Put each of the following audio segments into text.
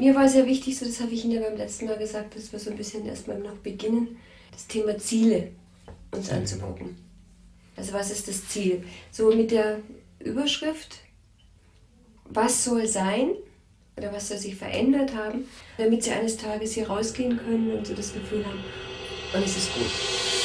Mir war sehr wichtig, so das habe ich Ihnen ja beim letzten Mal gesagt, dass wir so ein bisschen erstmal noch beginnen, das Thema Ziele uns anzugucken. Also was ist das Ziel? So mit der Überschrift, was soll sein oder was soll sich verändert haben, damit Sie eines Tages hier rausgehen können und so das Gefühl haben, und es ist gut.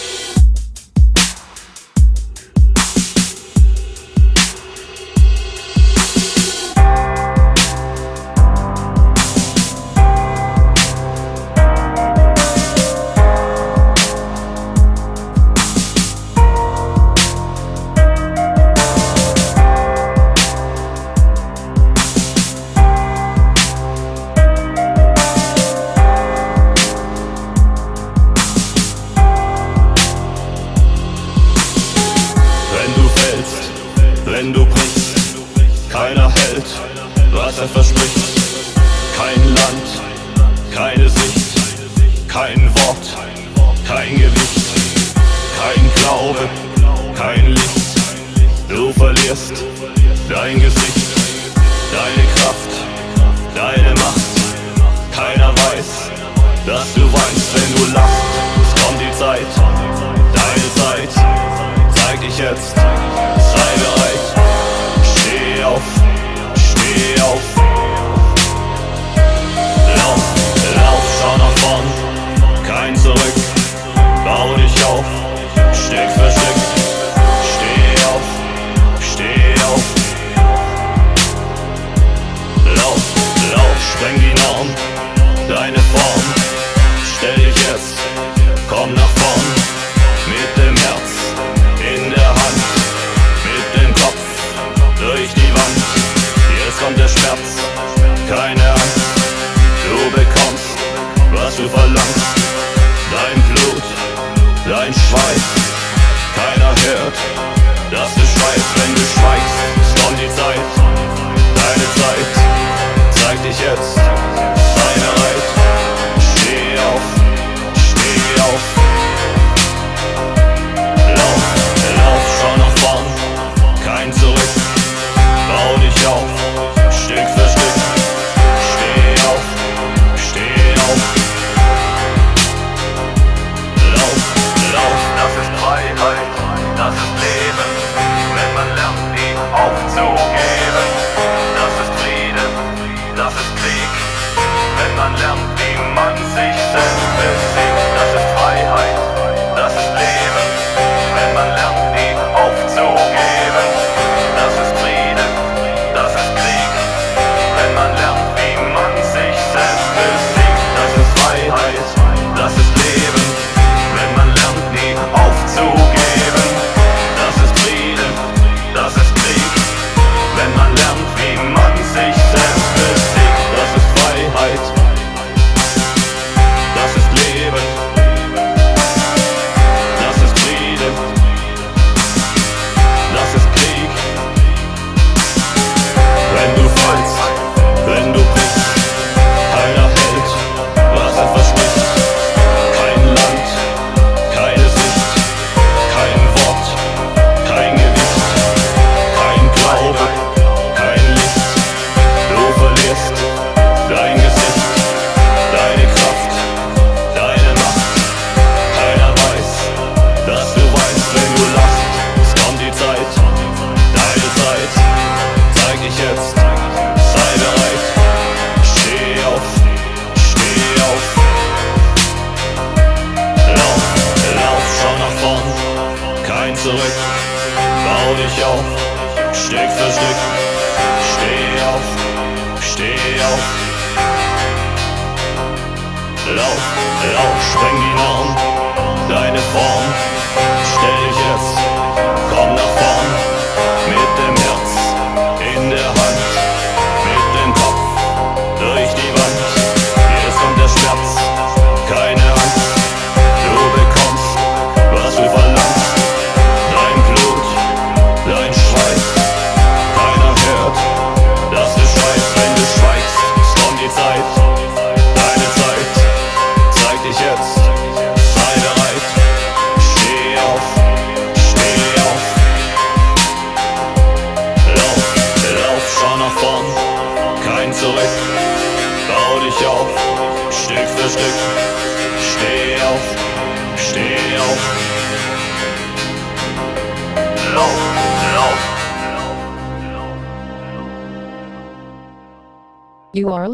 keine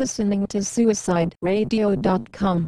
listening to SuicideRadio.com.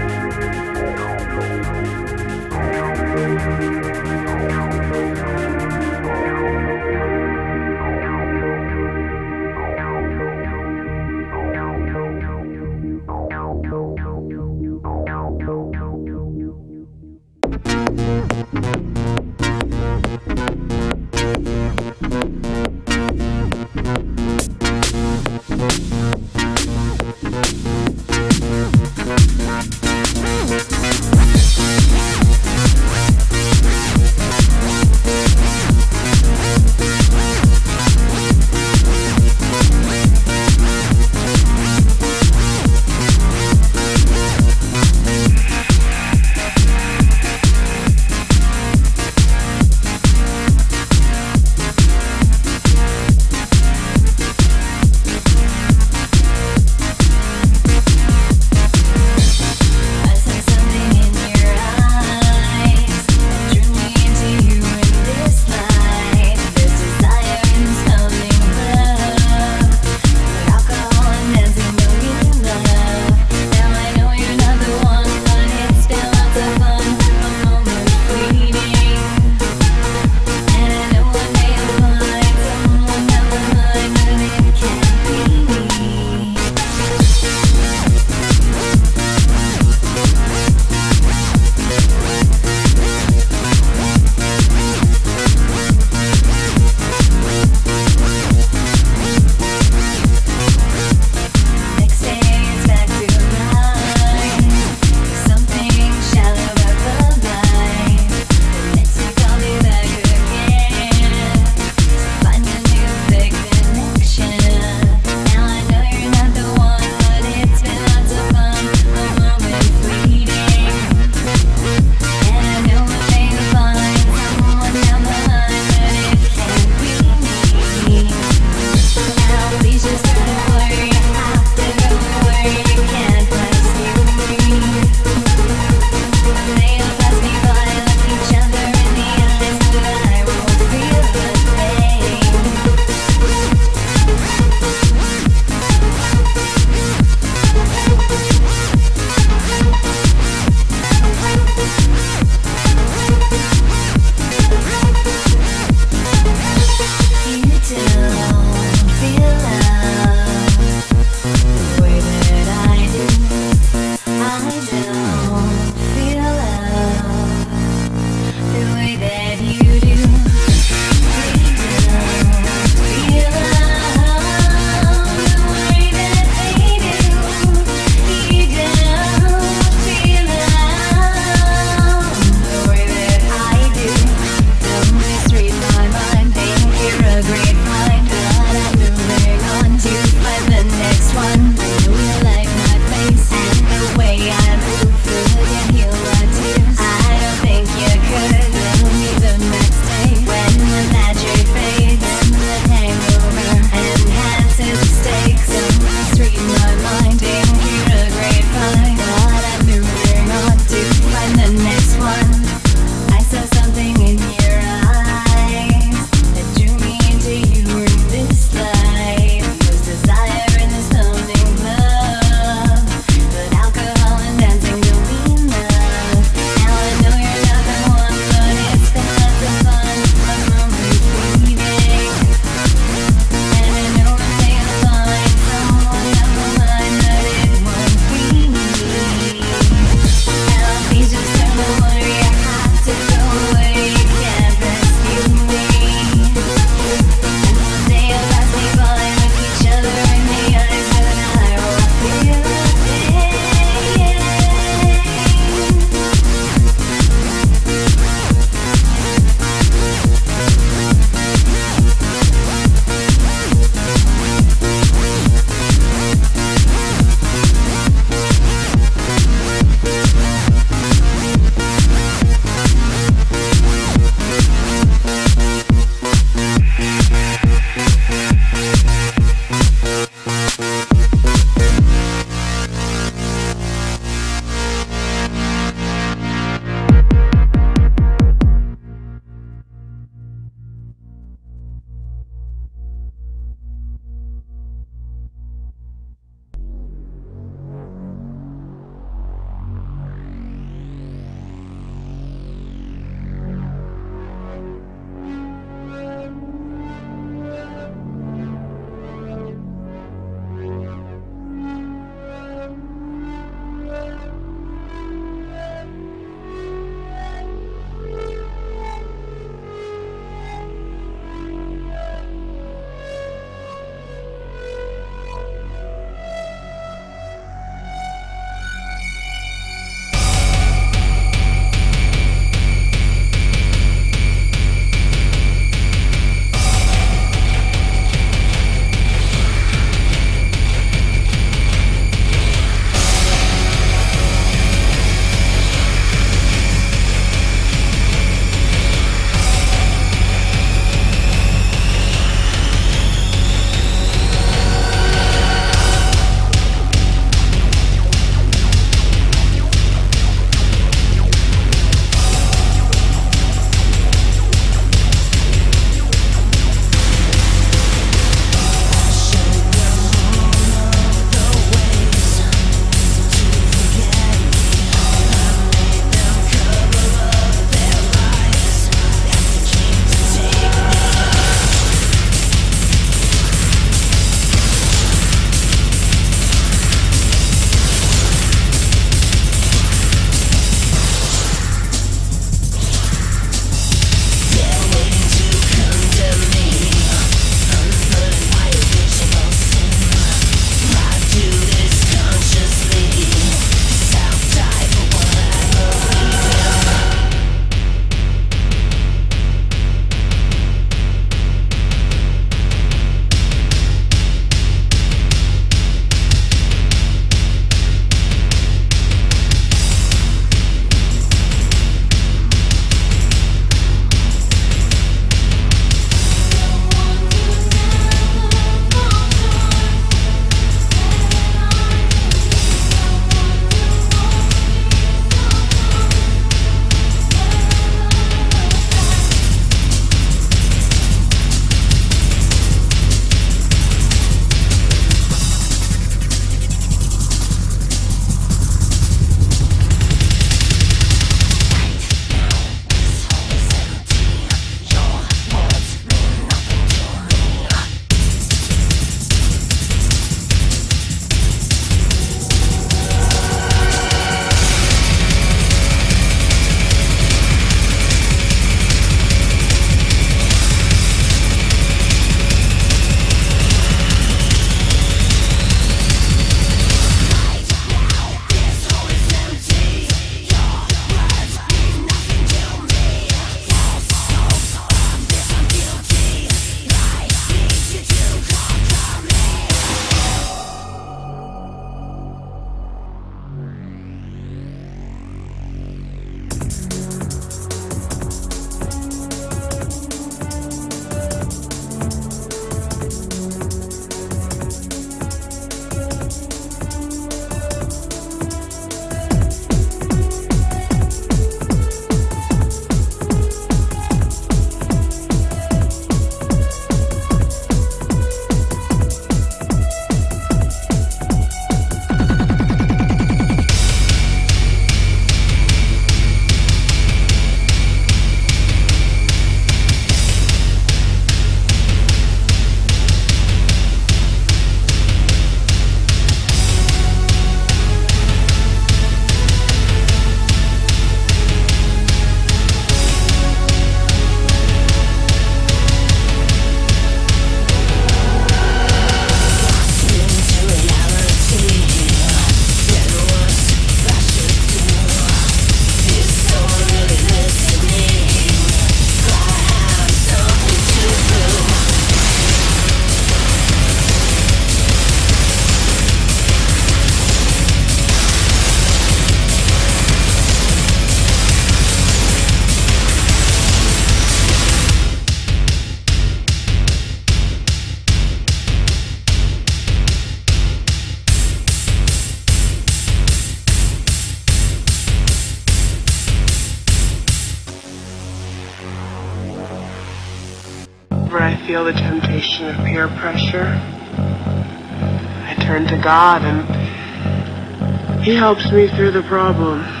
God and He helps me through the problem.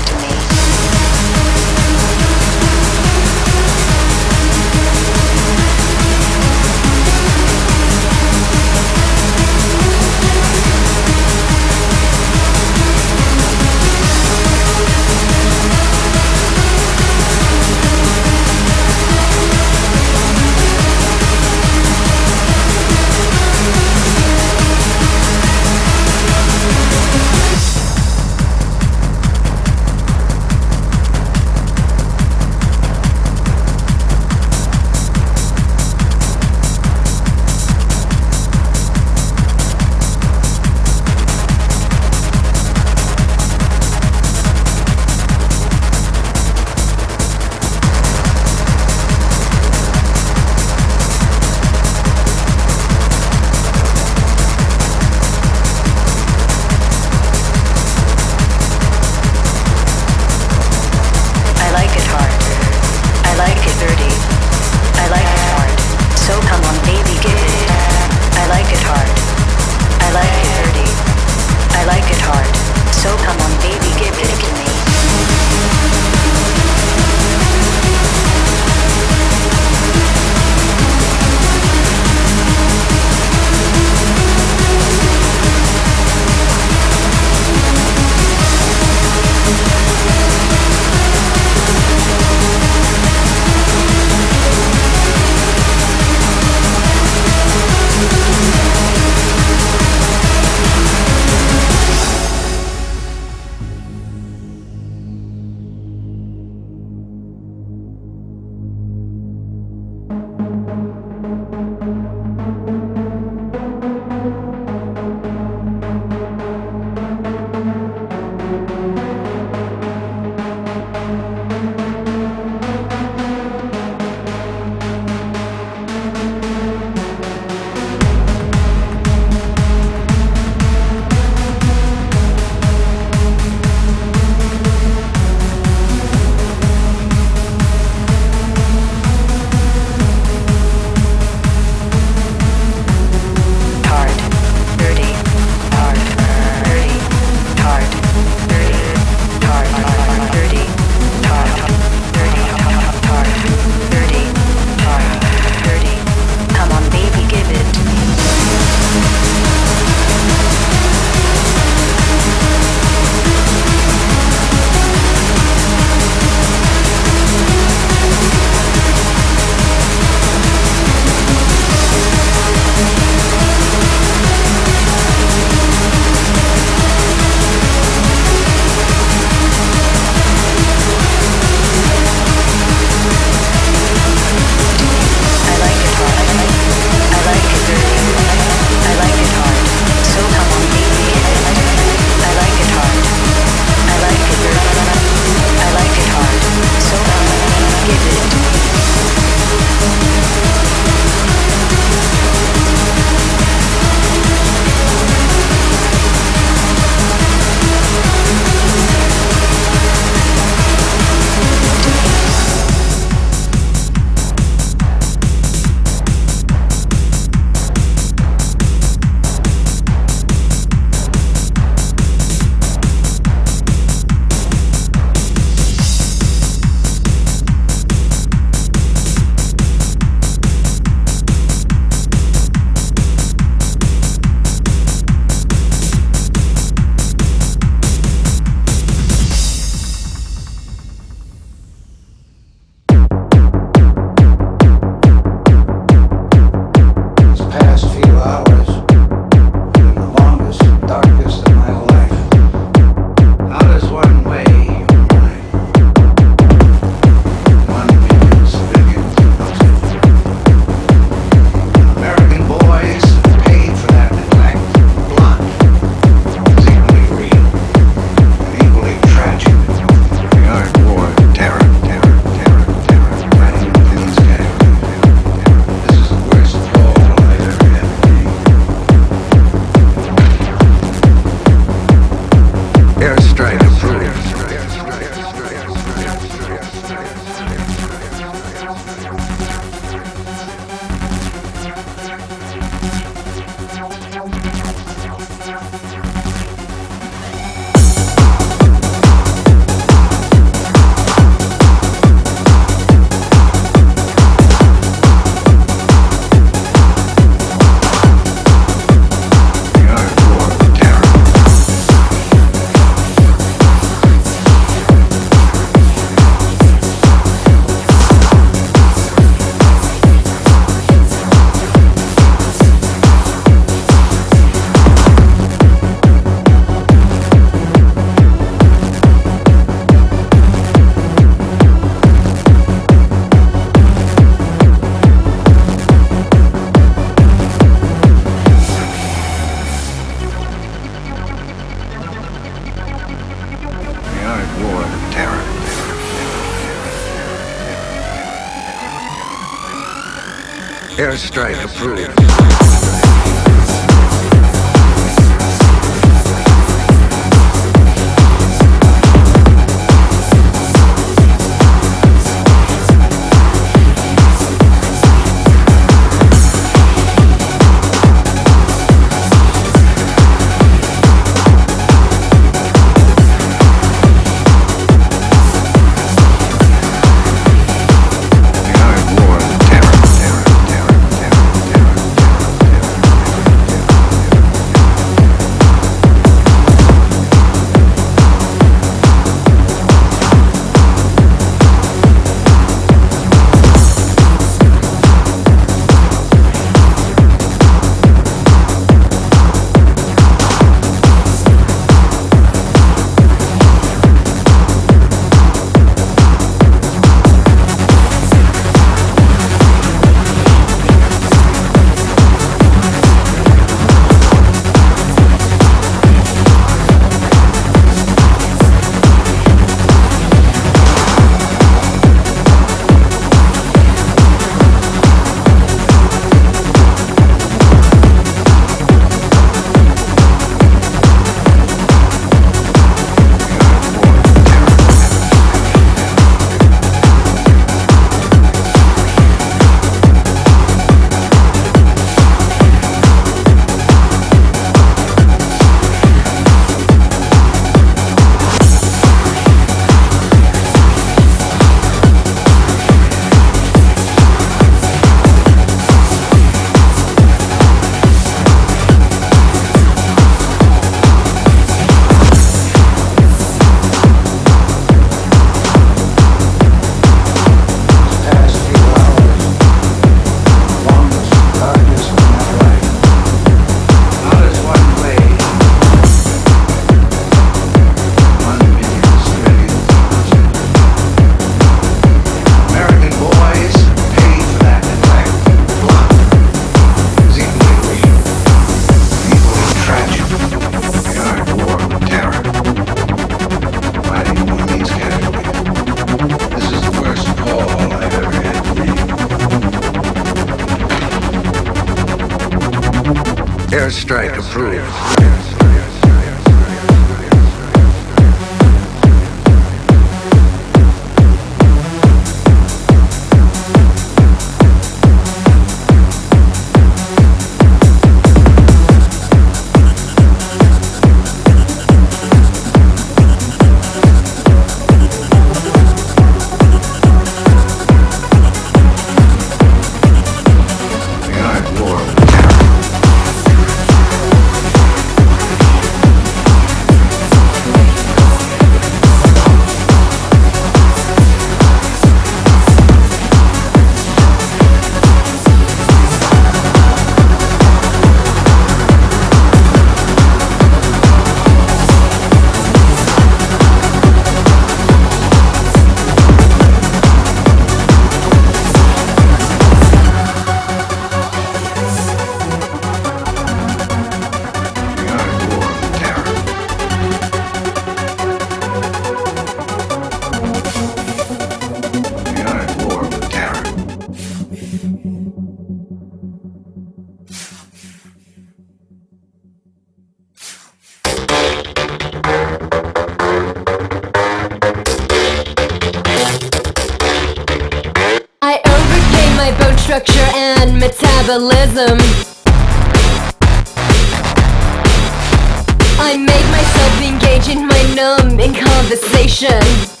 Engage in my numbing conversation.